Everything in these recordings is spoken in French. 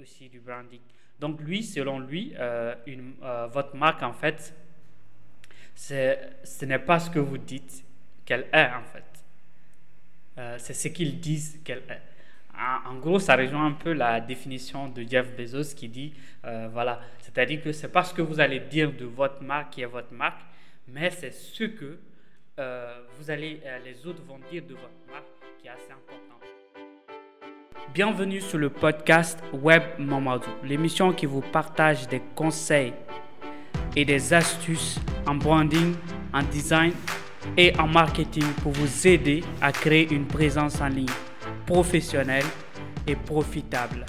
aussi du branding. Donc lui, selon lui, euh, une, euh, votre marque, en fait, ce n'est pas ce que vous dites qu'elle est, en fait. Euh, c'est ce qu'ils disent qu'elle est. En, gros, ça rejoint un peu la définition de Jeff Bezos qui dit, voilà, c'est-à-dire que c'est pas ce que vous allez dire de votre marque qui est votre marque, mais c'est ce que vous allez, les autres vont dire de votre marque qui est assez important. Bienvenue sur le podcast Web Mamadou, l'émission qui vous partage des conseils et des astuces en branding, en design et en marketing pour vous aider à créer une présence en ligne professionnelle et profitable.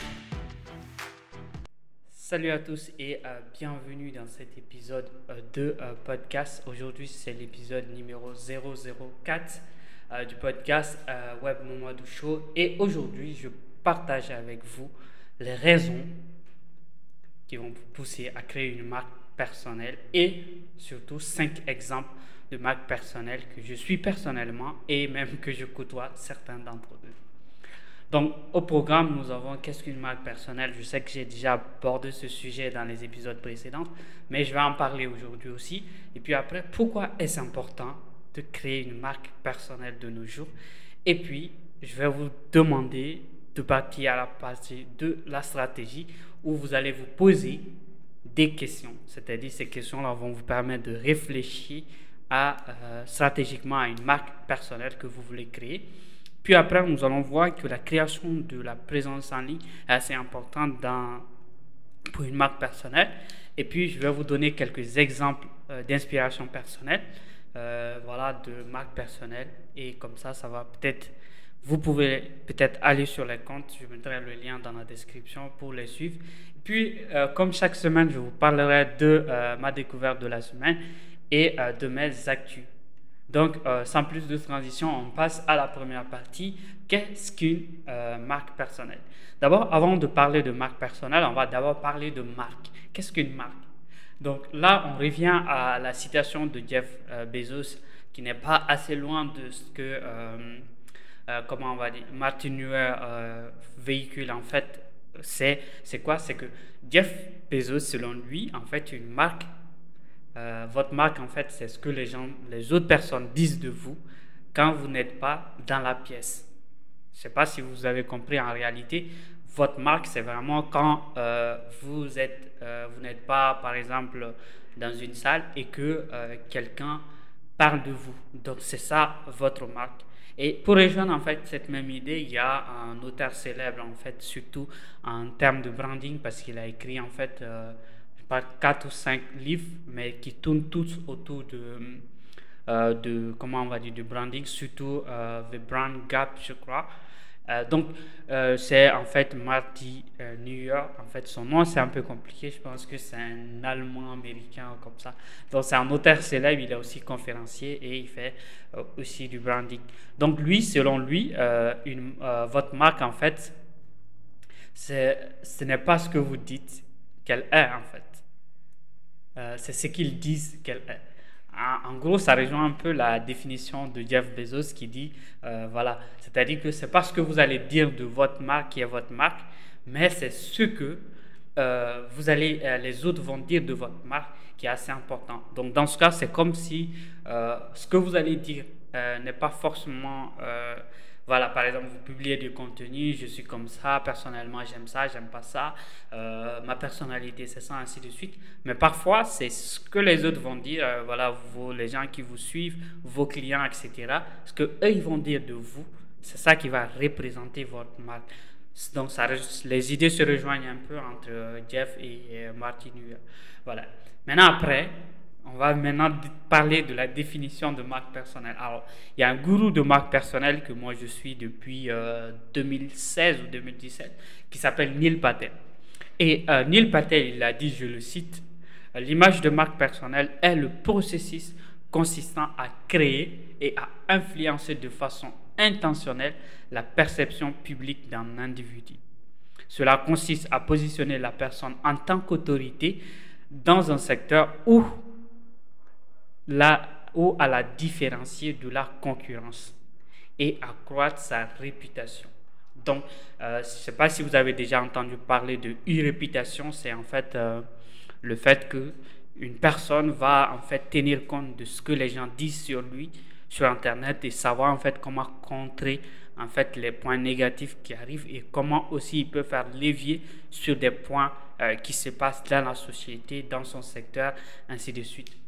Salut à tous et euh, bienvenue dans cet épisode euh, de euh, podcast. Aujourd'hui, c'est l'épisode numéro 004 du podcast Web Mamadou Show et aujourd'hui, je partager avec vous les raisons qui vont vous pousser à créer une marque personnelle et surtout cinq exemples de marques personnelles que je suis personnellement et même que je côtoie certains d'entre eux. Donc, au programme, nous avons qu'est-ce qu'une marque personnelle? Je sais que j'ai déjà abordé ce sujet dans les épisodes précédents, mais je vais en parler aujourd'hui aussi. Et puis après, pourquoi est-ce important de créer une marque personnelle de nos jours? Et puis, je vais vous demander de partir à la partie de la stratégie où vous allez vous poser des questions. C'est-à-dire ces questions-là vont vous permettre de réfléchir euh, stratégiquement à une marque personnelle que vous voulez créer. Puis après, nous allons voir que la création de la présence en ligne est assez importante pour une marque personnelle. Et puis, je vais vous donner quelques exemples euh, d'inspiration personnelle, euh, voilà, de marque personnelle. Et comme ça, ça va peut-être vous pouvez peut-être aller sur les comptes, je mettrai le lien dans la description pour les suivre. Puis, euh, comme chaque semaine, je vous parlerai de euh, ma découverte de la semaine et euh, de mes actus. Donc, sans plus de transition, on passe à la première partie. Qu'est-ce qu'une marque personnelle? D'abord, avant de parler de marque personnelle, on va d'abord parler de marque. Qu'est-ce qu'une marque? Donc là, on revient à la citation de Jeff Bezos, qui n'est pas assez loin de ce que comment on va dire, Martin Nuer euh, véhicule en fait, c'est, c'est quoi? C'est que Jeff Bezos, selon lui, en fait, une marque, euh, votre marque, en fait, c'est ce que les gens, les autres personnes disent de vous quand vous n'êtes pas dans la pièce. Je ne sais pas si vous avez compris en réalité. Votre marque, c'est vraiment quand vous êtes, vous n'êtes pas, par exemple, dans une salle et que quelqu'un parle de vous. Donc, c'est ça votre marque. Et pour rejoindre en fait cette même idée, il y a un auteur célèbre en fait, surtout en termes de branding, parce qu'il a écrit en fait euh, ou cinq livres, mais qui tournent tous autour de, euh, comment on va dire, du branding, surtout euh, The Brand Gap, je crois. Euh, donc, euh, c'est en fait Marty euh, New York. En fait, son nom, c'est un peu compliqué. Je pense que c'est un Allemand américain comme ça. Donc, c'est un auteur célèbre. Il est aussi conférencier et il fait aussi du branding. Donc, lui, selon lui, une, votre marque, en fait, ce n'est pas ce que vous dites qu'elle est, en fait. c'est ce qu'ils disent qu'elle est. En gros, ça rejoint un peu la définition de Jeff Bezos qui dit, euh, voilà, c'est-à-dire que c'est pas ce que vous allez dire de votre marque qui est votre marque, mais c'est ce que euh, vous allez, euh, les autres vont dire de votre marque qui est assez important. Donc dans ce cas, c'est comme si ce que vous allez dire n'est pas forcément voilà, par exemple, vous publiez du contenu, je suis comme ça, personnellement j'aime ça, j'aime pas ça, euh, ma personnalité c'est ça, ainsi de suite. Mais parfois, c'est ce que les autres vont dire, euh, voilà, vous, les gens qui vous suivent, vos clients, etc. Ce que eux ils vont dire de vous, c'est ça qui va représenter votre marque. Donc, ça, les idées se rejoignent un peu entre euh, Jeff et Martin. Voilà. Maintenant, après, on va maintenant parler de la définition de marque personnelle. Alors, il y a un gourou de marque personnelle que moi je suis depuis 2016 euh, ou 2017 qui s'appelle Neil Patel. Et euh, Neil Patel, il a dit, je le cite, l'image de marque personnelle est le processus consistant à créer et à influencer de façon intentionnelle la perception publique d'un individu. Cela consiste à positionner la personne en tant qu'autorité dans un secteur où là ou à la différencier de la concurrence et accroître sa réputation. Donc, je ne sais pas si vous avez déjà entendu parler de e-réputation, c'est en fait le fait que une personne va en fait tenir compte de ce que les gens disent sur lui sur internet et savoir en fait comment contrer en fait les points négatifs qui arrivent et comment aussi il peut faire levier sur des points euh, qui se passent dans la société, dans son secteur, ainsi de suite.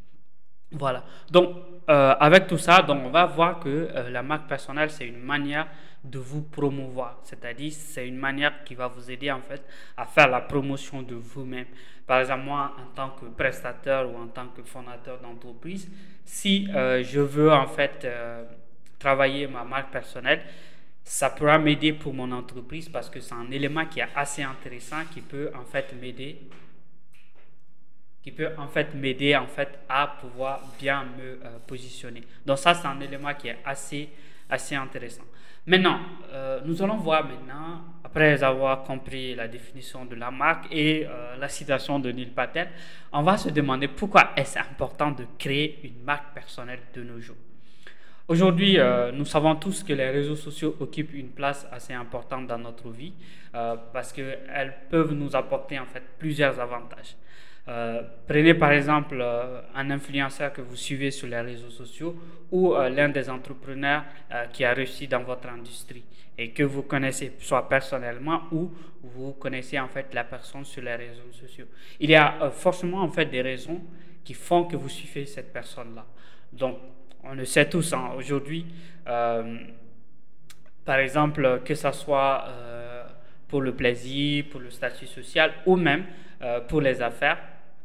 Voilà. Donc, euh, avec tout ça, donc on va voir que euh, la marque personnelle, c'est une manière de vous promouvoir. C'est-à-dire, c'est une manière qui va vous aider en fait à faire la promotion de vous-même. Par exemple, moi, en tant que prestataire ou en tant que fondateur d'entreprise, si je veux en fait travailler ma marque personnelle, ça pourra m'aider pour mon entreprise parce que c'est un élément qui est assez intéressant qui peut en fait m'aider qui peut en fait m'aider en fait à pouvoir bien me euh, positionner. Donc ça c'est un élément qui est assez assez intéressant. Maintenant, euh, nous allons voir maintenant, après avoir compris la définition de la marque et euh, la citation de Neil Patel, on va se demander pourquoi est-ce important de créer une marque personnelle de nos jours. Aujourd'hui, nous savons tous que les réseaux sociaux occupent une place assez importante dans notre vie parce qu'elles peuvent nous apporter en fait plusieurs avantages. Euh, prenez par exemple un influenceur que vous suivez sur les réseaux sociaux ou l'un des entrepreneurs qui a réussi dans votre industrie et que vous connaissez soit personnellement ou vous connaissez en fait la personne sur les réseaux sociaux. Il y a forcément en fait des raisons qui font que vous suivez cette personne-là. Donc, on le sait tous hein, aujourd'hui. Euh, par exemple, que ce soit euh, pour le plaisir, pour le statut social ou même euh, pour les affaires,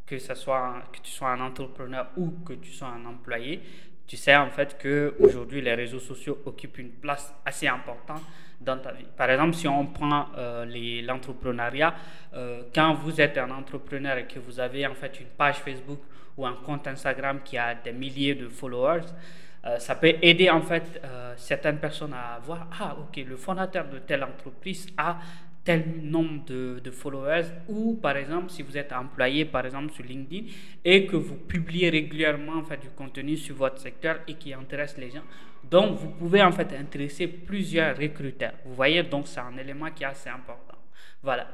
que, ce soit, que tu sois un entrepreneur ou que tu sois un employé, tu sais en fait que aujourd'hui les réseaux sociaux occupent une place assez importante dans ta vie. Par exemple, si on prend l'entrepreneuriat, quand vous êtes un entrepreneur et que vous avez en fait une page Facebook ou un compte Instagram qui a des milliers de followers, euh, ça peut aider en fait euh, certaines personnes à voir, ah ok, le fondateur de telle entreprise a tel nombre de, followers ou par exemple si vous êtes employé par exemple sur LinkedIn et que vous publiez régulièrement en fait du contenu sur votre secteur et qui intéresse les gens. Donc vous pouvez en fait intéresser plusieurs recruteurs. Vous voyez donc c'est un élément qui est assez important. Voilà.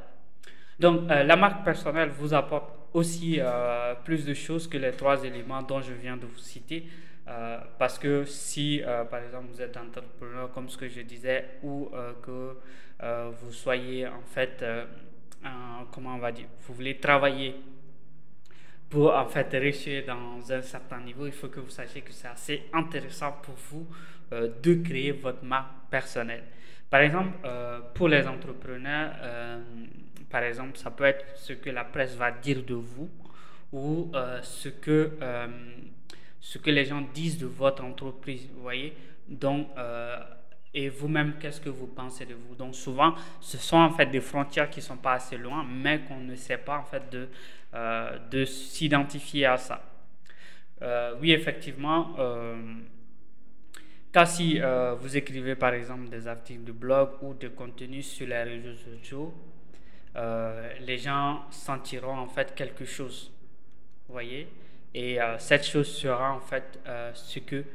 Donc euh, la marque personnelle vous apporte aussi euh, plus de choses que les trois éléments dont je viens de vous citer. Euh, parce que si, par exemple, vous êtes entrepreneur, comme ce que je disais, ou que vous soyez en fait, comment on va dire, vous voulez travailler pour en fait réussir dans un certain niveau, il faut que vous sachiez que c'est assez intéressant pour vous de créer votre marque personnelle. Par exemple, pour les entrepreneurs, par exemple, ça peut être ce que la presse va dire de vous ou euh, ce, que, euh, ce que les gens disent de votre entreprise, vous voyez? Donc, euh, et vous-même, qu'est-ce que vous pensez de vous? Donc, souvent, ce sont en fait des frontières qui ne sont pas assez loin, mais qu'on ne sait pas en fait de, de s'identifier à ça. oui, effectivement. Car si vous écrivez par exemple des articles de blog ou de contenu sur les réseaux sociaux, euh, les gens sentiront en fait quelque chose. Voyez? Et euh, cette chose sera en fait euh, ce que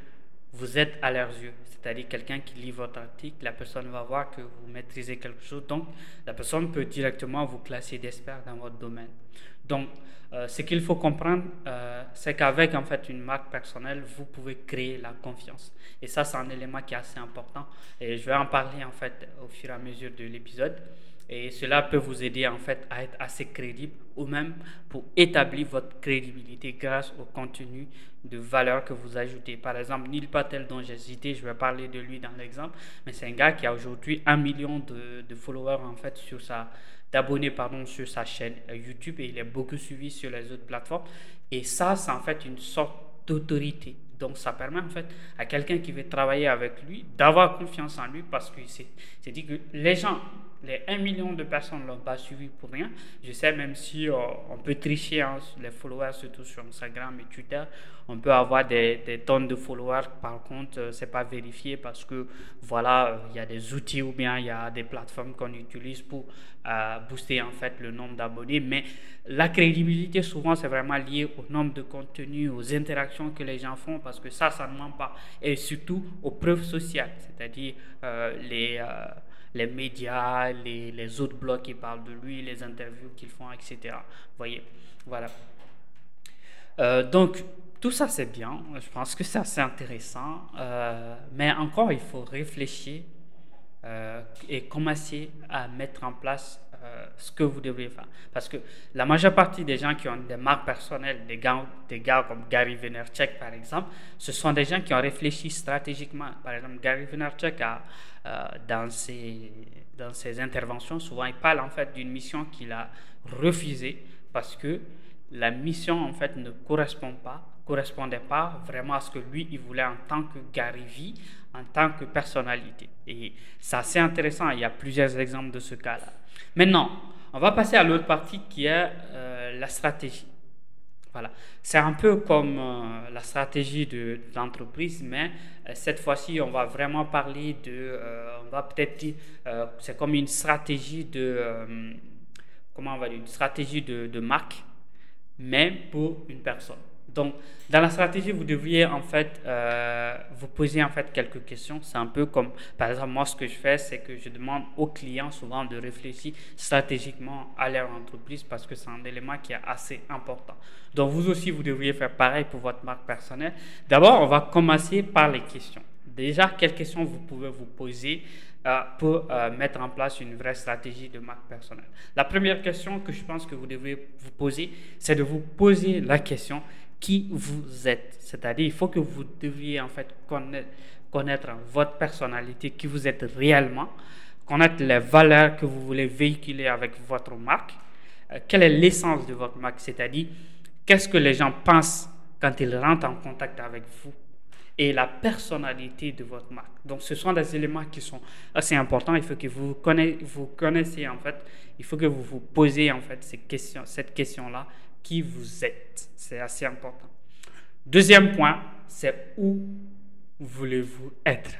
vous êtes à leurs yeux. C'est-à-dire quelqu'un qui lit votre article, la personne va voir que vous maîtrisez quelque chose. Donc, la personne peut directement vous classer d'expert dans votre domaine. Donc, ce qu'il faut comprendre, c'est qu'avec en fait une marque personnelle, vous pouvez créer la confiance. Et ça, c'est un élément qui est assez important. Et je vais en parler en fait au fur et à mesure de l'épisode. Et cela peut vous aider en fait à être assez crédible ou même pour établir votre crédibilité grâce au contenu de valeur que vous ajoutez. Par exemple, Neil Patel dont j'ai cité, je vais parler de lui dans l'exemple, mais c'est un gars qui a aujourd'hui un million de, followers en fait sur sa d'abonnés pardon sur sa chaîne euh, YouTube et il est beaucoup suivi sur les autres plateformes. Et ça, c'est en fait une sorte d'autorité. Donc ça permet en fait à quelqu'un qui veut travailler avec lui d'avoir confiance en lui parce que c'est dit que les gens les 1 million de personnes ne l'ont pas suivi pour rien. Je sais même si euh, on peut tricher hein, les followers, surtout sur Instagram et Twitter, on peut avoir des, tonnes de followers. Par contre, euh, c'est pas vérifié parce que voilà, euh, il y a des outils ou bien il y a des plateformes qu'on utilise pour booster en fait le nombre d'abonnés. Mais la crédibilité, souvent, c'est vraiment lié au nombre de contenus, aux interactions que les gens font parce que ça, ça ne ment pas. Et surtout aux preuves sociales, c'est-à-dire les les médias, les, autres blogs qui parlent de lui, les interviews qu'ils font, etc. Voyez, voilà. Euh, donc, tout ça, c'est bien. Je pense que c'est assez intéressant. Euh, mais encore, il faut réfléchir euh, et commencer à mettre en place euh, ce que vous devriez faire. Parce que la majeure partie des gens qui ont des marques personnelles, des gars, des gars comme Gary Vaynerchuk par exemple, ce sont des gens qui ont réfléchi stratégiquement. Par exemple, Gary Vaynerchuk a, euh, dans, ses, dans ses interventions, souvent il parle en fait d'une mission qu'il a refusée parce que la mission en fait ne correspond pas correspondait pas vraiment à ce que lui, il voulait en tant que Gary V, en tant que personnalité. Et c'est assez intéressant, il y a plusieurs exemples de ce cas-là. Maintenant, on va passer à l'autre partie qui est euh, la stratégie. Voilà. C'est un peu comme euh, la stratégie de, l'entreprise, mais euh, cette fois-ci, on va vraiment parler de, on va peut-être dire, c'est comme une stratégie de, comment on va dire, une stratégie de, de marque, mais pour une personne. Donc, dans la stratégie, vous devriez en fait euh, vous poser en fait quelques questions. C'est un peu comme, par exemple, moi, ce que je fais, c'est que je demande aux clients souvent de réfléchir stratégiquement à leur entreprise parce que c'est un élément qui est assez important. Donc, vous aussi, vous devriez faire pareil pour votre marque personnelle. D'abord, on va commencer par les questions. Déjà, quelles questions vous pouvez vous poser euh, pour euh, mettre en place une vraie stratégie de marque personnelle? La première question que je pense que vous devez vous poser, c'est de vous poser la question qui vous êtes. C'est-à-dire, il faut que vous deviez en fait connaître, votre personnalité, qui vous êtes réellement, connaître les valeurs que vous voulez véhiculer avec votre marque, euh, quelle est l'essence de votre marque, c'est-à-dire qu'est-ce que les gens pensent quand ils rentrent en contact avec vous et la personnalité de votre marque? Donc, ce sont des éléments qui sont assez importants. Il faut que vous connaissiez, vous connaissiez en fait, il faut que vous vous posez en fait ces questions, cette question-là qui vous êtes. C'est assez important. Deuxième point, c'est où voulez-vous être?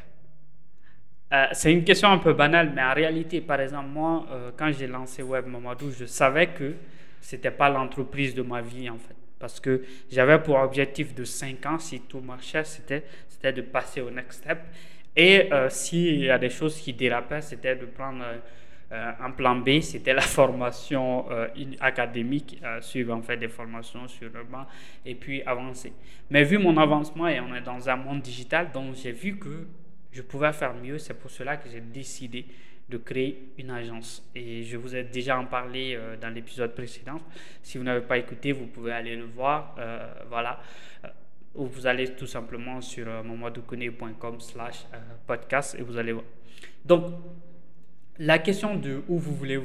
Euh, C'est une question un peu banale, mais en réalité, par exemple, moi, euh, quand j'ai lancé Web Mamadou, je savais que ce n'était pas l'entreprise de ma vie, en fait. Parce que j'avais pour objectif de 5 ans, si tout marchait, c'était, c'était de passer au next step. Et euh, s'il y a des choses qui dérapaient, c'était de prendre un plan B, c'était la formation euh, académique, euh, suivre en fait des formations sur le banc et puis avancer. Mais vu mon avancement et on est dans un monde digital, donc j'ai vu que je pouvais faire mieux. C'est pour cela que j'ai décidé de créer une agence. Et je vous ai déjà en parlé dans l'épisode précédent. Si vous n'avez pas écouté, vous pouvez aller le voir. voilà. Ou vous allez tout simplement sur momadoukoné.com slash podcast et vous allez voir. Donc, la question de où vous voulez,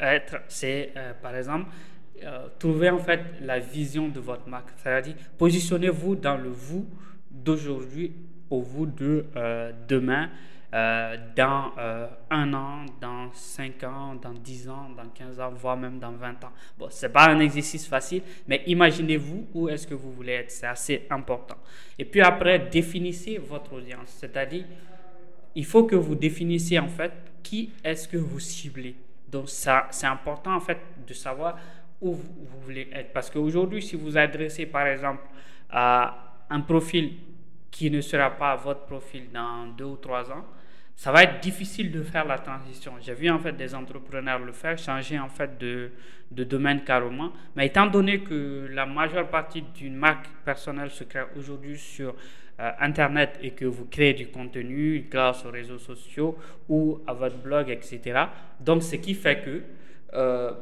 être, c'est euh, par exemple euh, trouver en fait la vision de votre marque. C'est-à-dire positionnez-vous dans le vous d'aujourd'hui au vous de euh, demain, dans un an, dans cinq ans, dans dix ans, dans 15 ans, voire même dans 20 ans. Bon, ce n'est pas un exercice facile, mais imaginez-vous où est-ce que vous voulez être. C'est assez important. Et puis après, définissez votre audience. C'est-à-dire, il faut que vous définissiez en fait qui est-ce que vous ciblez. Donc, ça, c'est important en fait de savoir où vous, voulez être. Parce qu'aujourd'hui, si vous adressez par exemple à un profil qui ne sera pas votre profil dans deux ou trois ans, ça va être difficile de faire la transition. J'ai vu en fait des entrepreneurs le faire, changer en fait de, de domaine carrément. Mais étant donné que la majeure partie d'une marque personnelle se crée aujourd'hui sur euh, Internet et que vous créez du contenu grâce aux réseaux sociaux ou à votre blog, etc. Donc, ce qui fait que euh,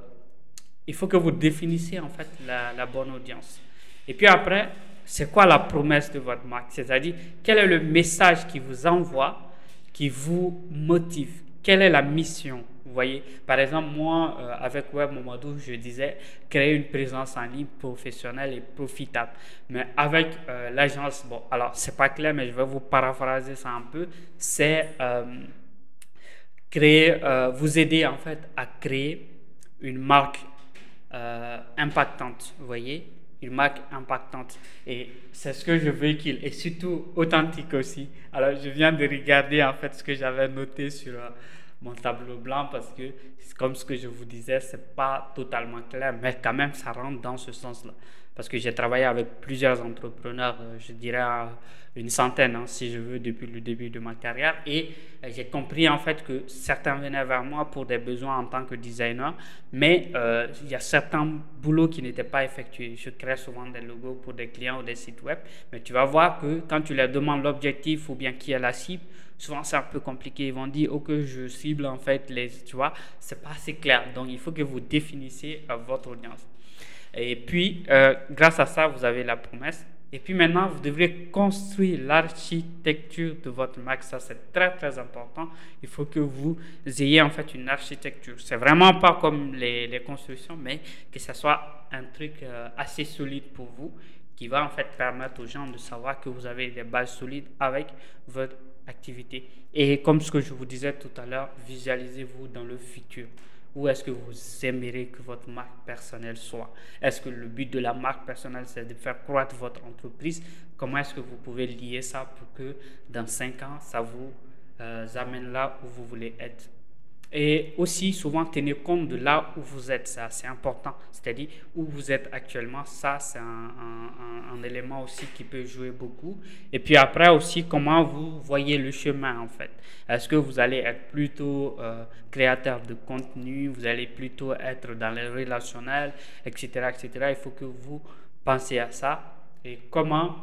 il faut que vous définissiez en fait la, bonne audience. Et puis après, c'est quoi la promesse de votre marque? C'est-à-dire, quel est le message qui vous envoie, qui vous motive? Quelle est la mission? Voyez, par exemple, moi, euh, avec Web Momadou, je disais créer une présence en ligne professionnelle et profitable. Mais avec euh, l'agence, bon, alors c'est pas clair, mais je vais vous paraphraser ça un peu. C'est euh, créer, vous aider en fait à créer une marque impactante. Vous voyez, une marque impactante. Et c'est ce que je véhicule et surtout authentique aussi. Alors, je viens de regarder en fait ce que j'avais noté sur mon tableau blanc parce que, comme ce que je vous disais, c'est pas totalement clair, mais quand même, ça rentre dans ce sens-là. parce que j'ai travaillé avec plusieurs entrepreneurs, euh, je dirais une centaine, hein, si je veux, depuis le début de ma carrière. Et euh, j'ai compris en fait que certains venaient vers moi pour des besoins en tant que designer, mais euh, il y a certains boulots qui n'étaient pas effectués. Je crée souvent des logos pour des clients ou des sites web, mais tu vas voir que quand tu leur demandes l'objectif ou bien qui est la cible, souvent c'est un peu compliqué. Ils vont dire, ok, je cible en fait les, tu vois, c'est pas assez clair. Donc il faut que vous définissiez votre audience. Et puis, euh, grâce à ça, vous avez la promesse. Et puis maintenant, vous devrez construire l'architecture de votre marque. Ça, c'est très, très important. Il faut que vous ayez en fait une architecture. C'est vraiment pas comme les, les, constructions, mais que ce soit un truc euh, assez solide pour vous qui va en fait permettre aux gens de savoir que vous avez des bases solides avec votre activité. Et comme ce que je vous disais tout à l'heure, visualisez-vous dans le futur. Où est-ce que vous aimeriez que votre marque personnelle soit? Est-ce que le but de la marque personnelle, c'est de faire croître votre entreprise? Comment est-ce que vous pouvez lier ça pour que dans cinq ans, ça vous euh, amène là où vous voulez être? Et aussi, souvent, tenez compte de là où vous êtes. C'est assez important. C'est-à-dire où vous êtes actuellement. Ça, c'est un, élément aussi qui peut jouer beaucoup. Et puis après aussi, comment vous voyez le chemin, en fait. Est-ce que vous allez être plutôt euh, créateur de contenu Vous allez plutôt être dans les relationnels, etc., etc. Il faut que vous pensiez à ça. Et comment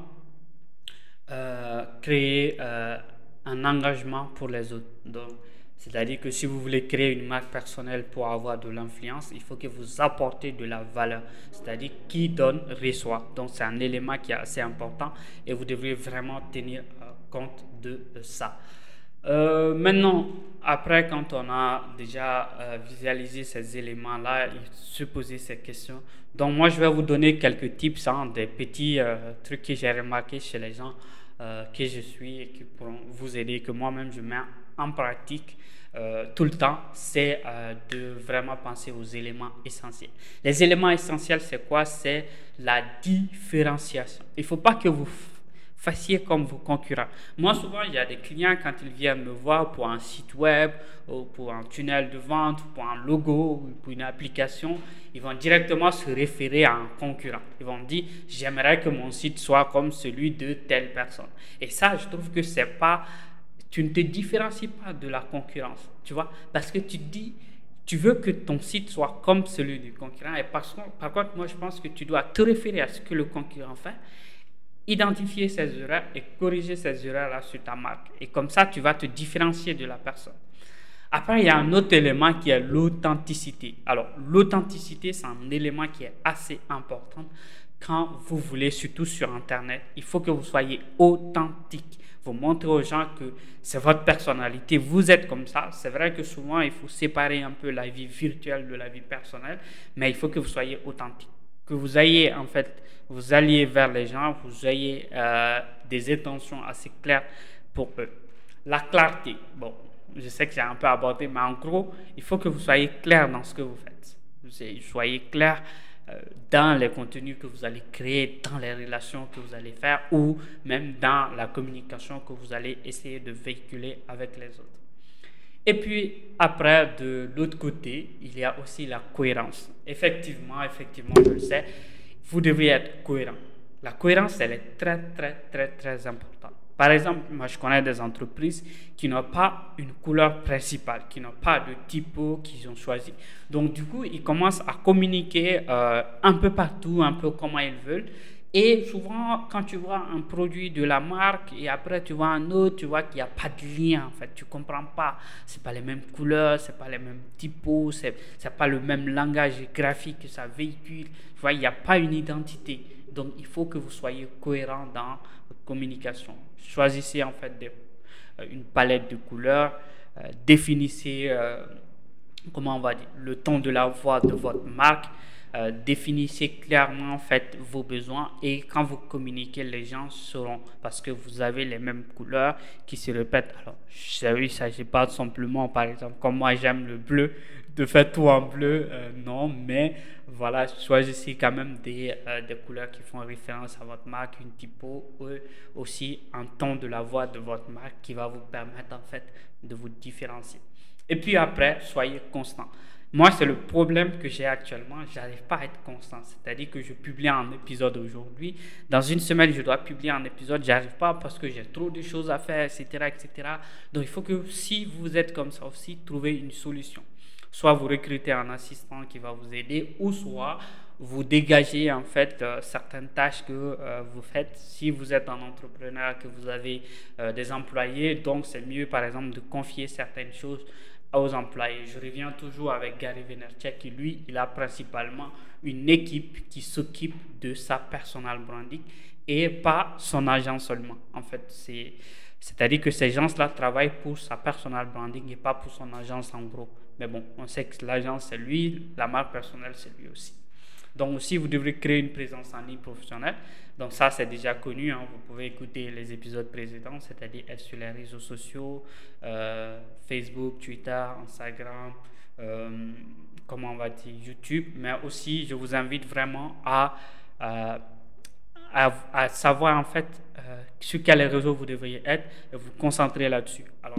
euh, créer euh, un engagement pour les autres. Donc, c'est-à-dire que si vous voulez créer une marque personnelle pour avoir de l'influence, il faut que vous apportez de la valeur. C'est-à-dire qui donne reçoit. Donc c'est un élément qui est assez important et vous devriez vraiment tenir euh, compte de ça. Euh, maintenant, après, quand on a déjà euh, visualisé ces éléments-là, il se poser ces questions. Donc moi, je vais vous donner quelques tips, hein, des petits trucs que j'ai remarqués chez les gens que je suis et qui pourront vous aider, que moi-même je mets en pratique euh, tout le temps, c'est euh, de vraiment penser aux éléments essentiels. Les éléments essentiels, c'est quoi? C'est la différenciation. Il ne faut pas que vous fassiez comme vos concurrents. Moi, souvent, il y a des clients, quand ils viennent me voir pour un site web, ou pour un tunnel de vente, pour un logo, ou pour une application, ils vont directement se référer à un concurrent. Ils vont dire, j'aimerais que mon site soit comme celui de telle personne. Et ça, je trouve que c'est pas tu ne te différencies pas de la concurrence, tu vois, parce que tu dis, tu veux que ton site soit comme celui du concurrent. Et par, par contre, moi, je pense que tu dois te référer à ce que le concurrent fait, identifier ses erreurs et corriger ces erreurs-là sur ta marque. Et comme ça, tu vas te différencier de la personne. Après, il y a un autre élément qui est l'authenticité. Alors, l'authenticité, c'est un élément qui est assez important quand vous voulez, surtout sur Internet. Il faut que vous soyez authentique vous montrez aux gens que c'est votre personnalité, vous êtes comme ça. C'est vrai que souvent, il faut séparer un peu la vie virtuelle de la vie personnelle, mais il faut que vous soyez authentique, que vous ayez, en fait, vous alliez vers les gens, vous ayez euh, des intentions assez claires pour eux. La clarté, bon, je sais que j'ai un peu abordé, mais en gros, il faut que vous soyez clair dans ce que vous faites. Soyez clair dans les contenus que vous allez créer, dans les relations que vous allez faire ou même dans la communication que vous allez essayer de véhiculer avec les autres. Et puis après, de l'autre côté, il y a aussi la cohérence. Effectivement, effectivement, je le sais, vous devez être cohérent. La cohérence, elle est très, très, très, très importante. Par exemple, moi je connais des entreprises qui n'ont pas une couleur principale, qui n'ont pas de typo qu'ils ont choisi. Donc du coup, ils commencent à communiquer euh, un peu partout, un peu comment ils veulent. Et souvent, quand tu vois un produit de la marque et après tu vois un autre, tu vois qu'il n'y a pas de lien en fait. Tu comprends pas. C'est pas les mêmes couleurs, c'est pas les mêmes typos, c'est c'est pas le même langage graphique que ça véhicule. Tu vois, il n'y a pas une identité. Donc il faut que vous soyez cohérent dans communication. Choisissez en fait euh, une palette de couleurs, euh, définissez, euh, comment on va dire, le ton de la voix de votre marque, définissez clairement en fait vos besoins et quand vous communiquez, les gens sauront parce que vous avez les mêmes couleurs qui se répètent. Alors, il ne s'agit pas simplement, par exemple, comme moi j'aime le bleu, de faire tout en bleu, non, mais voilà, choisissez quand même des, euh, des, couleurs qui font référence à votre marque, une typo, ou aussi un ton de la voix de votre marque qui va vous permettre en fait de vous différencier. Et puis après, soyez constant. Moi, c'est le problème que j'ai actuellement. J'arrive pas à être constant. C'est-à-dire que je publie un épisode aujourd'hui. Dans une semaine, je dois publier un épisode. J'arrive pas parce que j'ai trop de choses à faire, etc., etc. Donc, il faut que si vous êtes comme ça aussi, trouver une solution. Soit vous recrutez un assistant qui va vous aider, ou soit vous dégagez en fait euh, certaines tâches que euh, vous faites. Si vous êtes un entrepreneur, que vous avez euh, des employés, donc c'est mieux par exemple de confier certaines choses aux employés. Je reviens toujours avec Gary Vaynerchuk qui lui, il a principalement une équipe qui s'occupe de sa personal branding et pas son agent seulement. En fait, c'est c'est-à-dire que ces gens-là travaillent pour sa personal branding et pas pour son agence en gros. Mais bon, on sait que l'agence c'est lui, la marque personnelle c'est lui aussi. Donc aussi, vous devrez créer une présence en ligne professionnelle. Donc ça, c'est déjà connu. Hein. Vous pouvez écouter les épisodes précédents, c'est-à-dire être sur les réseaux sociaux, euh, Facebook, Twitter, Instagram, euh, comment on va dire, YouTube. Mais aussi, je vous invite vraiment à, à, à, savoir en fait euh, sur quel réseau vous devriez être et vous concentrer là-dessus. Alors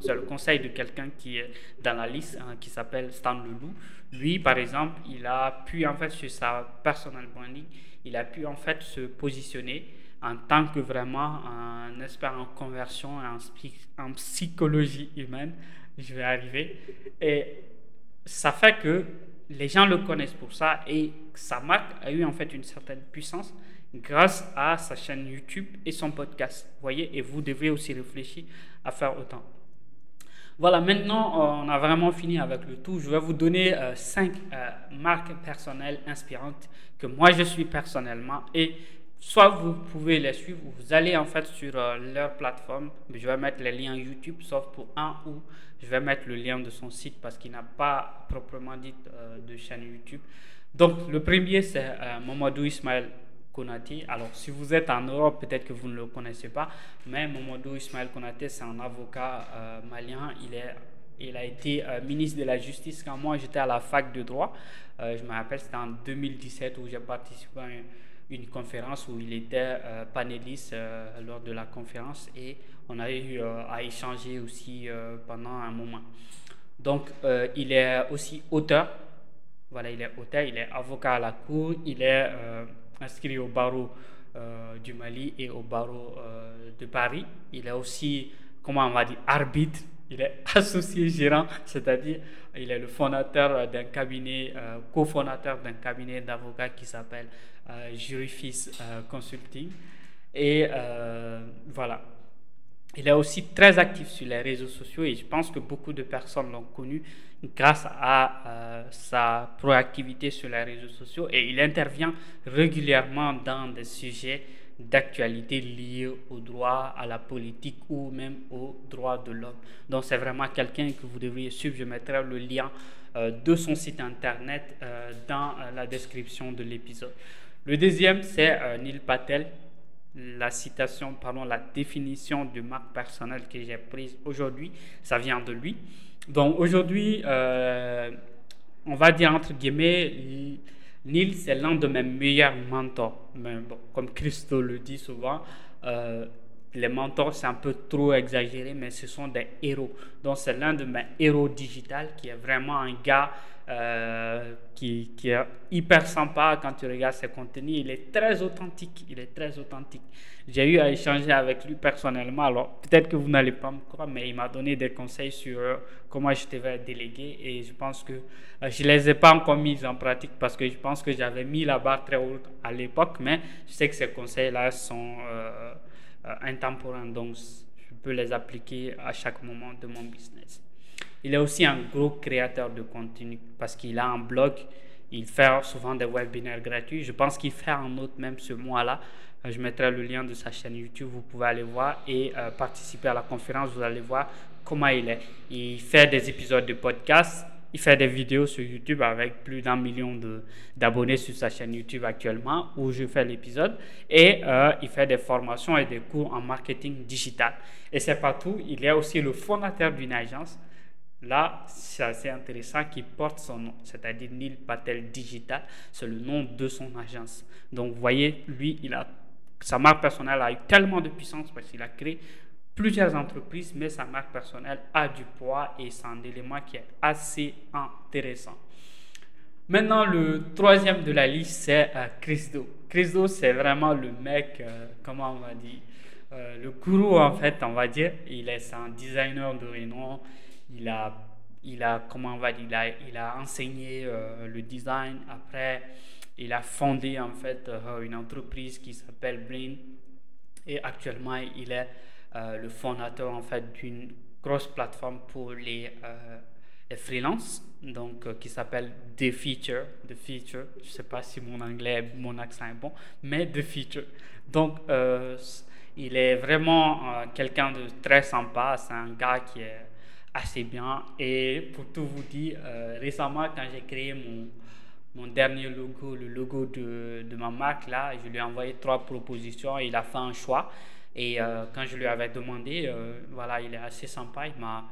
c'est le conseil de quelqu'un qui est dans la liste, hein, qui s'appelle Stan Leloup. Lui, par exemple, il a pu, en fait, sur sa personal branding, il a pu, en fait, se positionner en tant que vraiment un expert en conversion et en, psychologie humaine. Je vais arriver. Et ça fait que les gens le connaissent pour ça et sa marque a eu, en fait, une certaine puissance grâce à sa chaîne YouTube et son podcast. Vous voyez, et vous devez aussi réfléchir à faire autant. Voilà, maintenant, on a vraiment fini avec le tout. Je vais vous donner euh, cinq euh, marques personnelles inspirantes que moi je suis personnellement et soit vous pouvez les suivre, vous allez en fait sur euh, leur plateforme. Je vais mettre les liens YouTube, sauf pour un ou je vais mettre le lien de son site parce qu'il n'a pas proprement dit de chaîne YouTube. Donc, le premier, c'est Mamadou Ismaël alors, si vous êtes en Europe, peut-être que vous ne le connaissez pas, mais Momodou Ismaël Konaté, c'est un avocat euh, malien. Il, est, il a été euh, ministre de la Justice quand moi j'étais à la fac de droit. Euh, je me rappelle, c'était en 2017 où j'ai participé à une, conférence où il était panéliste lors de la conférence et on a eu à échanger aussi pendant un moment. Donc, il est aussi auteur. Voilà, il est auteur, il est avocat à la cour, il est inscrit au barreau euh, du Mali et au barreau euh, de Paris. Il est aussi, comment on va dire, arbitre. Il est associé gérant, c'est-à-dire il est le fondateur d'un cabinet, euh, cofondateur d'un cabinet d'avocats qui s'appelle Jurifis Consulting. Et voilà. Il est aussi très actif sur les réseaux sociaux et je pense que beaucoup de personnes l'ont connu grâce à euh, sa proactivité sur les réseaux sociaux et il intervient régulièrement dans des sujets d'actualité liés au droit, à la politique ou même aux droits de l'homme. Donc c'est vraiment quelqu'un que vous devriez suivre. Je mettrai le lien euh, de son site internet euh, dans la description de l'épisode. Le deuxième, c'est Neil Patel la citation, pardon, la définition de marque personnelle que j'ai prise aujourd'hui, ça vient de lui. Donc aujourd'hui, euh, on va dire entre guillemets, Neil, c'est l'un de mes meilleurs mentors. Mais bon, comme Christo le dit souvent, euh, les mentors, c'est un peu trop exagéré, mais ce sont des héros. Donc c'est l'un de mes héros digital qui est vraiment un gars euh, qui, est hyper sympa quand tu regardes ses contenus. Il est très authentique. Il est très authentique. J'ai eu à échanger avec lui personnellement. Alors, peut-être que vous n'allez pas me croire, mais il m'a donné des conseils sur euh, comment je devais déléguer. Et je pense que euh, je ne les ai pas encore mis en pratique parce que je pense que j'avais mis la barre très haute à l'époque. Mais je sais que ces conseils-là sont intemporels. Donc, je peux les appliquer à chaque moment de mon business. Il est aussi un gros créateur de contenu parce qu'il a un blog. Il fait souvent des webinaires gratuits. Je pense qu'il fait un autre même ce mois-là. Euh, je mettrai le lien de sa chaîne YouTube. Vous pouvez aller voir et euh, participer à la conférence. Vous allez voir comment il est. Il fait des épisodes de podcast. Il fait des vidéos sur YouTube avec plus d'un million d'abonnés sur sa chaîne YouTube actuellement où je fais l'épisode. Et euh, il fait des formations et des cours en marketing digital. Et c'est pas tout. Il est aussi le fondateur d'une agence Là, c'est intéressant qui porte son nom, c'est-à-dire Neil Patel Digital, c'est le nom de son agence. Donc, vous voyez, lui, il a, sa marque personnelle a eu tellement de puissance parce qu'il a créé plusieurs entreprises, mais sa marque personnelle a du poids et c'est un élément qui est assez intéressant. Maintenant, le troisième de la liste, c'est euh, Christo. Christo, c'est vraiment le mec, euh, comment on va dire, euh, le gourou en fait, on va dire. Il est un designer de renom. Il a, il a, comment on va dire, il a, il a enseigné le design. Après, il a fondé en fait une entreprise qui s'appelle Brain. Et actuellement, il est le fondateur en fait d'une grosse plateforme pour les et freelance, donc euh, qui s'appelle The Feature. The Feature, je sais pas si mon anglais, mon accent est bon, mais The Feature. Donc, euh, il est vraiment euh, quelqu'un de très sympa. C'est un gars qui est assez bien. Et pour tout vous dire, récemment, quand j'ai créé mon, mon dernier logo, le logo de, de, ma marque, là, je lui ai envoyé trois propositions il a fait un choix. Et quand je lui avais demandé, voilà, il est assez sympa, il m'a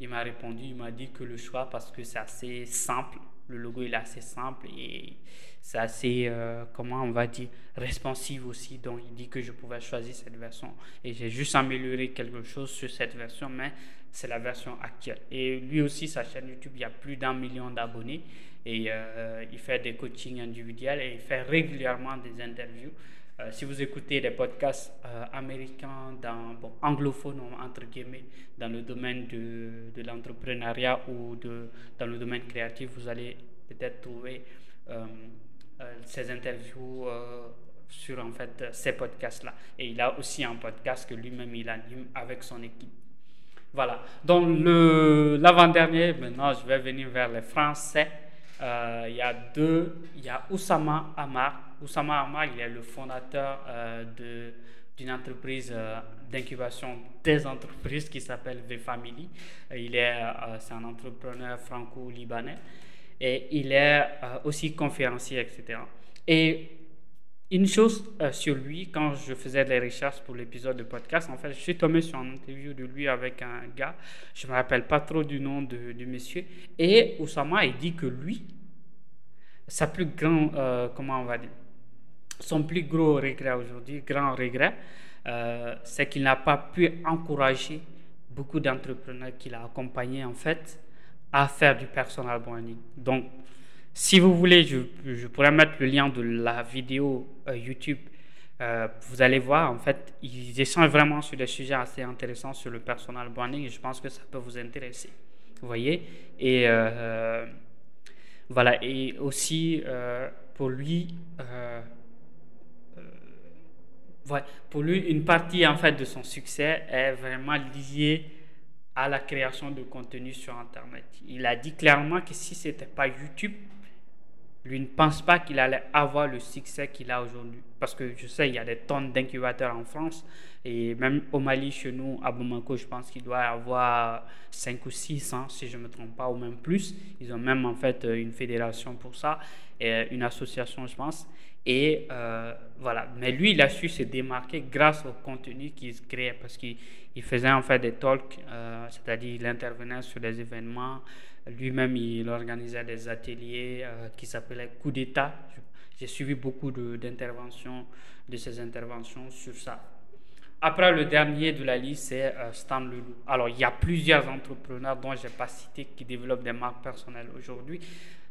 il m'a répondu, il m'a dit que le choix, parce que c'est assez simple, le logo il est assez simple et c'est assez, euh, comment on va dire, responsive aussi. Donc il dit que je pouvais choisir cette version. Et j'ai juste amélioré quelque chose sur cette version, mais c'est la version actuelle. Et lui aussi, sa chaîne YouTube, il y a plus d'un million d'abonnés. Et euh, il fait des coachings individuels et il fait régulièrement des interviews. Euh, si vous écoutez des podcasts euh, américains, dans, anglophones entre guillemets, dans le domaine de, de l'entrepreneuriat ou de, dans le domaine créatif, vous allez peut-être trouver euh, ces interviews sur en fait ces podcasts-là. Et il a aussi un podcast que lui-même il anime avec son équipe. Voilà. Donc l'avant-dernier, maintenant je vais venir vers les Français. Il y a deux, il y a Oussama Amar Oussama Amar, il est le fondateur euh, d'une entreprise euh, d'incubation des entreprises qui s'appelle V-Family. Il est, euh, c'est un entrepreneur franco-libanais et il est aussi conférencier, etc. Et une chose sur lui, quand je faisais des recherches pour l'épisode de podcast, en fait, je suis tombé sur une interview de lui avec un gars, je ne me rappelle pas trop du nom de, du monsieur, et Oussama, il dit que lui, sa plus grand, comment on va dire, son plus gros regret aujourd'hui, grand regret, euh, c'est qu'il n'a pas pu encourager beaucoup d'entrepreneurs qu'il a accompagnés en fait à faire du personal branding. Donc, si vous voulez, je, pourrais mettre le lien de la vidéo euh, YouTube. Euh, vous allez voir, en fait, ils échangent vraiment sur des sujets assez intéressants sur le personal branding et je pense que ça peut vous intéresser. Vous voyez? Et voilà, et aussi pour lui, pour lui, une partie en fait de son succès est vraiment liée à la création de contenu sur Internet. Il a dit clairement que si ce n'était pas YouTube, lui ne pense pas qu'il allait avoir le succès qu'il a aujourd'hui. Parce que je sais, il y a des tonnes d'incubateurs en France. Et même au Mali, chez nous, à Bamako, je pense qu'il doit y avoir 5 ou 6, hein, si je ne me trompe pas, ou même plus. Ils ont même en fait une fédération pour ça, et une association, je pense. Et euh, voilà. Mais lui, il a su se démarquer grâce au contenu qu'il créait parce qu'il faisait en fait des talks, euh, c'est-à-dire il intervenait sur des événements. Lui-même, il organisait des ateliers euh, qui s'appelaient Coup d'État. J'ai suivi beaucoup d'interventions, de, de, ces interventions sur ça. Après, le dernier de la liste, c'est Stan Leloup. Alors, il y a plusieurs entrepreneurs dont je n'ai pas cité qui développent des marques personnelles aujourd'hui.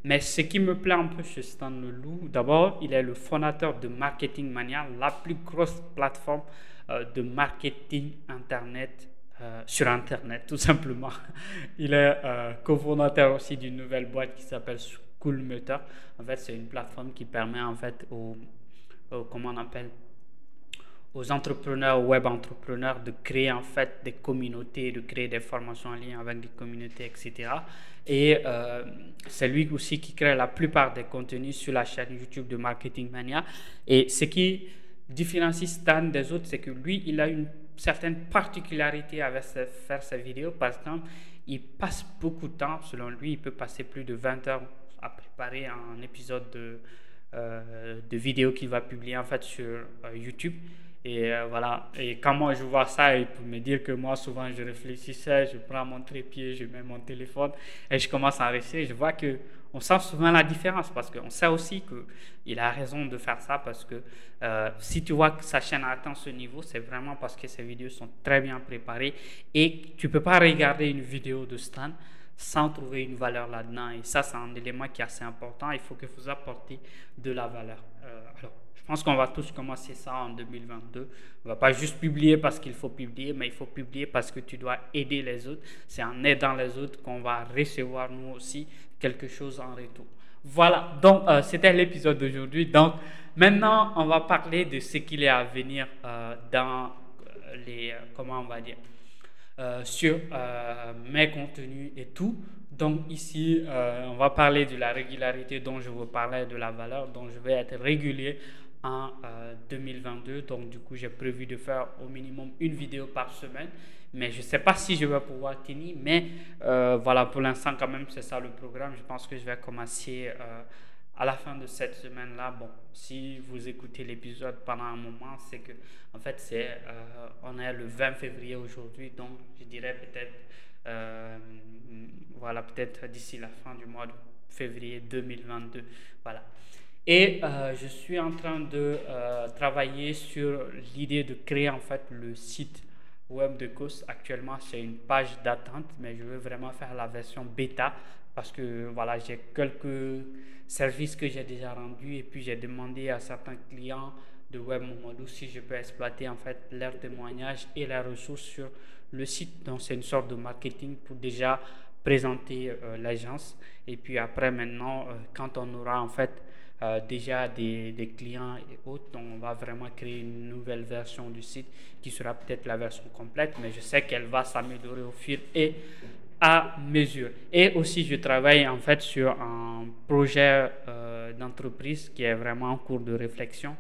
Mais ce qui me plaît un peu chez Stan Leloup, d'abord, il est le fondateur de Marketing Mania, la plus grosse plateforme euh, de marketing Internet euh, sur Internet, tout simplement. Il est euh, cofondateur aussi d'une nouvelle boîte qui s'appelle Schoolmeter. En fait, c'est une plateforme qui permet en fait aux, comment on appelle aux entrepreneurs, web entrepreneurs de créer en fait des communautés, de créer des formations en lien avec des communautés, etc. Et euh, c'est lui aussi qui crée la plupart des contenus sur la chaîne YouTube de Marketing Mania. Et ce qui différencie Stan des autres, c'est que lui, il a une certaine particularité avec faire ses vidéos. Par exemple, il passe beaucoup de temps, selon lui, il peut passer plus de 20 heures à préparer un épisode de, euh, de vidéo qu'il va publier en fait sur euh, YouTube. Et euh, voilà. Et quand moi je vois ça, et pour me dire que moi souvent je réfléchissais, je prends mon trépied, je mets mon téléphone et je commence à rester, je vois que on sent souvent la différence parce qu'on sait aussi qu'il a raison de faire ça parce que euh, si tu vois que sa chaîne atteint ce niveau, c'est vraiment parce que ses vidéos sont très bien préparées et tu peux pas regarder une vidéo de Stan sans trouver une valeur là-dedans. Et ça, c'est un élément qui est assez important. Il faut que vous apportez de la valeur. Euh, alors, pense qu'on va tous commencer ça en 2022. On va pas juste publier parce qu'il faut publier, mais il faut publier parce que tu dois aider les autres. C'est en aidant les autres qu'on va recevoir nous aussi quelque chose en retour. Voilà, donc euh, c'était l'épisode d'aujourd'hui. Donc maintenant, on va parler de ce qu'il est à venir euh, dans les, comment on va dire, euh, sur euh, mes contenus et tout. Donc ici, euh, on va parler de la régularité dont je vous parlais, de la valeur dont je vais être régulier en 2022. Donc du coup, j'ai prévu de faire au minimum une vidéo par semaine. Mais je ne sais pas si je vais pouvoir tenir. Mais voilà, pour l'instant quand même, c'est ça le programme. Je pense que je vais commencer à la fin de cette semaine-là, bon, si vous écoutez l'épisode pendant un moment, c'est que, en fait, c'est, euh, on est le 20 février aujourd'hui, donc je dirais peut-être, euh, voilà, peut-être d'ici la fin du mois de février 2022, voilà. Et euh, je suis en train de travailler sur l'idée de créer en fait le site web de COS. Actuellement, c'est une page d'attente, mais je veux vraiment faire la version bêta parce que voilà, j'ai quelques services que j'ai déjà rendus et puis j'ai demandé à certains clients de Web si je peux exploiter en fait leurs témoignages et leurs ressources sur le site. Donc c'est une sorte de marketing pour déjà présenter euh, l'agence et puis après maintenant euh, quand on aura en fait euh, déjà des, clients et autres, on va vraiment créer une nouvelle version du site qui sera peut-être la version complète, mais je sais qu'elle va s'améliorer au fil et à mesure. Et aussi, je travaille en fait sur un projet euh, d'entreprise qui est vraiment en cours de réflexion.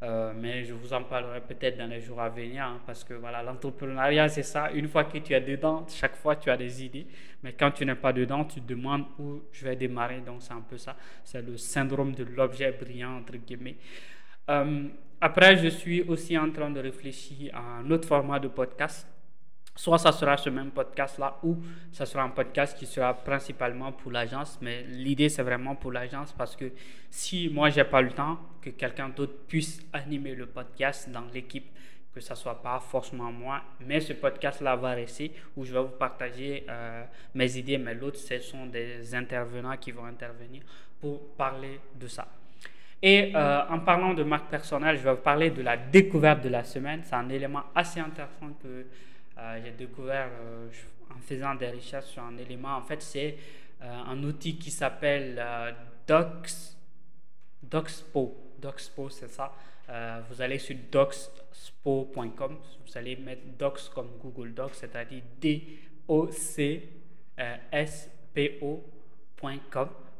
Euh, mais je vous en parlerai peut-être dans les jours à venir hein, parce que voilà, l'entrepreneuriat, c'est ça. Une fois que tu es dedans, chaque fois tu as des idées. Mais quand tu n'es pas dedans, tu te demandes où je vais démarrer. Donc, c'est un peu ça. C'est le syndrome de l'objet brillant, entre guillemets. Euh, après, je suis aussi en train de réfléchir à un autre format de podcast Soit ça sera ce même podcast-là ou ça sera un podcast qui sera principalement pour l'agence. Mais l'idée, c'est vraiment pour l'agence parce que si moi, j'ai pas le temps, que quelqu'un d'autre puisse animer le podcast dans l'équipe, que ça soit pas forcément moi, mais ce podcast-là va rester où je vais vous partager euh, mes idées, mais l'autre, ce sont des intervenants qui vont intervenir pour parler de ça. Et euh, en parlant de marque personnelle, je vais vous parler de la découverte de la semaine. C'est un élément assez intéressant que euh, j'ai découvert euh, en faisant des recherches sur un élément. En fait, c'est euh, un outil qui s'appelle Docs, Docspo. Docspo, c'est ça. vous allez sur docspo.com. Vous allez mettre Docs comme Google Docs, c'est-à-dire D-O-C-S-P-O.com.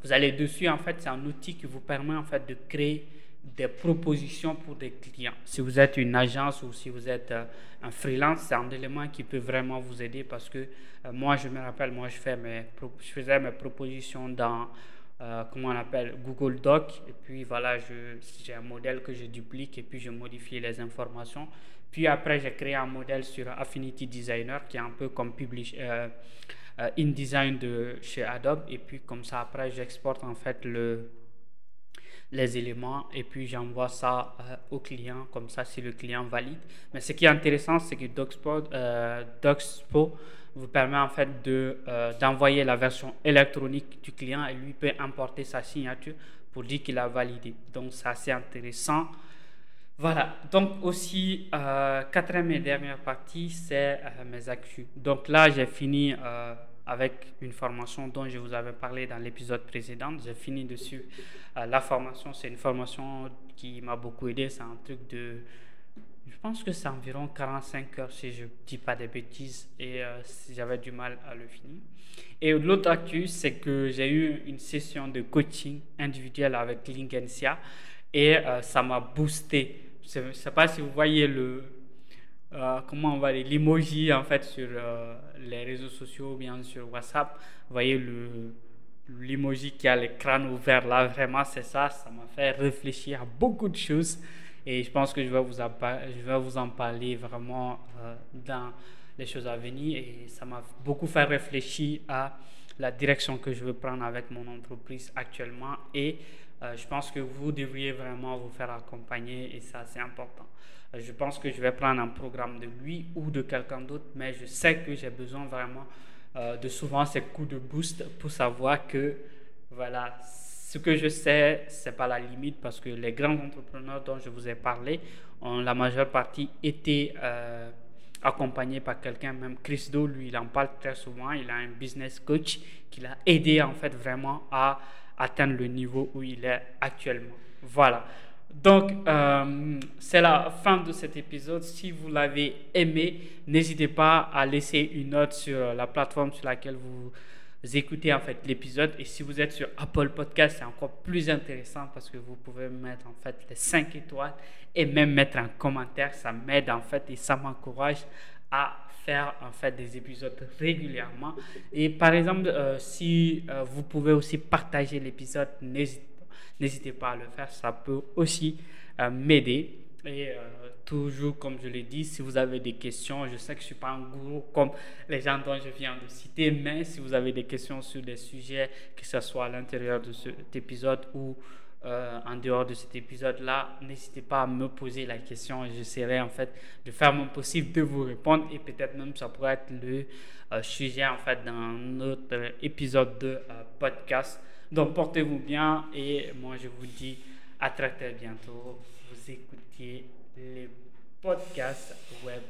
Vous allez dessus, en fait, c'est un outil qui vous permet en fait de créer des propositions pour des clients. Si vous êtes une agence ou si vous êtes euh, un freelance, c'est un élément qui peut vraiment vous aider parce que euh, moi, je me rappelle, moi, je, faisais mes propositions dans, euh, comment on appelle, Google Doc. Et puis voilà, j'ai un modèle que je duplique et puis je modifie les informations. Puis après, j'ai créé un modèle sur Affinity Designer qui est un peu comme Publish, InDesign de chez Adobe. Et puis comme ça, après, j'exporte en fait le les éléments et puis j'envoie ça euh, au client, comme ça si le client valide. Mais ce qui est intéressant, c'est que Docspo, euh, vous permet en fait de, euh, d'envoyer la version électronique du client et lui peut importer sa signature pour dire qu'il a validé. Donc c'est assez intéressant. Voilà, donc aussi, quatrième et dernière partie, c'est mes actus. Donc là, j'ai fini avec une formation dont je vous avais parlé dans l'épisode précédent. J'ai fini dessus. Euh, la formation, c'est une formation qui m'a beaucoup aidé. C'est un truc de... Je pense que c'est environ 45 heures si je ne dis pas des bêtises et euh, j'avais du mal à le finir. Et l'autre actu, c'est que j'ai eu une session de coaching individuel avec Lingensia et euh, ça m'a boosté. Je ne sais pas si vous voyez le, comment on va dire, l'emoji en fait sur les réseaux sociaux bien sur WhatsApp. Vous voyez le l'emoji qui a le crâne ouvert là, vraiment c'est ça, ça m'a fait réfléchir à beaucoup de choses. Et je pense que je vais vous, je vais vous en parler vraiment dans les choses à venir. Et ça m'a beaucoup fait réfléchir à la direction que je veux prendre avec mon entreprise actuellement. Je pense que vous devriez vraiment vous faire accompagner et ça, c'est important. Je pense que je vais prendre un programme de lui ou de quelqu'un d'autre, mais je sais que j'ai besoin vraiment euh, de souvent ces coups de boost pour savoir que, voilà, ce que je sais, c'est pas la limite parce que les grands entrepreneurs dont je vous ai parlé ont la majeure partie été euh, accompagnés par quelqu'un, même Chris Do, lui, il en parle très souvent. Il a un business coach qui l'a aidé en fait vraiment à atteindre le niveau où il est actuellement. Voilà. Donc, euh, c'est la fin de cet épisode. Si vous l'avez aimé, n'hésitez pas à laisser une note sur la plateforme sur laquelle vous écoutez en fait l'épisode. Et si vous êtes sur Apple Podcast, c'est encore plus intéressant parce que vous pouvez mettre en fait les 5 étoiles et même mettre un commentaire. Ça m'aide en fait et ça m'encourage à faire en fait des épisodes régulièrement. Et par exemple, euh, si euh, vous pouvez aussi partager l'épisode, n'hésitez pas à le faire. Ça peut aussi euh, m'aider. Et toujours, comme je l'ai dit, si vous avez des questions, je sais que je suis pas un gourou comme les gens dont je viens de citer, mais si vous avez des questions sur des sujets, que ce soit à l'intérieur de cet épisode ou euh, en dehors de cet épisode-là, n'hésitez pas à me poser la question. J'essaierai en fait de faire mon possible de vous répondre et peut-être même ça pourrait être le sujet en fait d'un autre épisode de podcast. Donc portez-vous bien et moi je vous dis à très très bientôt. Vous écoutiez les podcasts web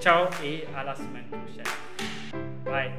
Ciao et à la semaine prochaine. Bye.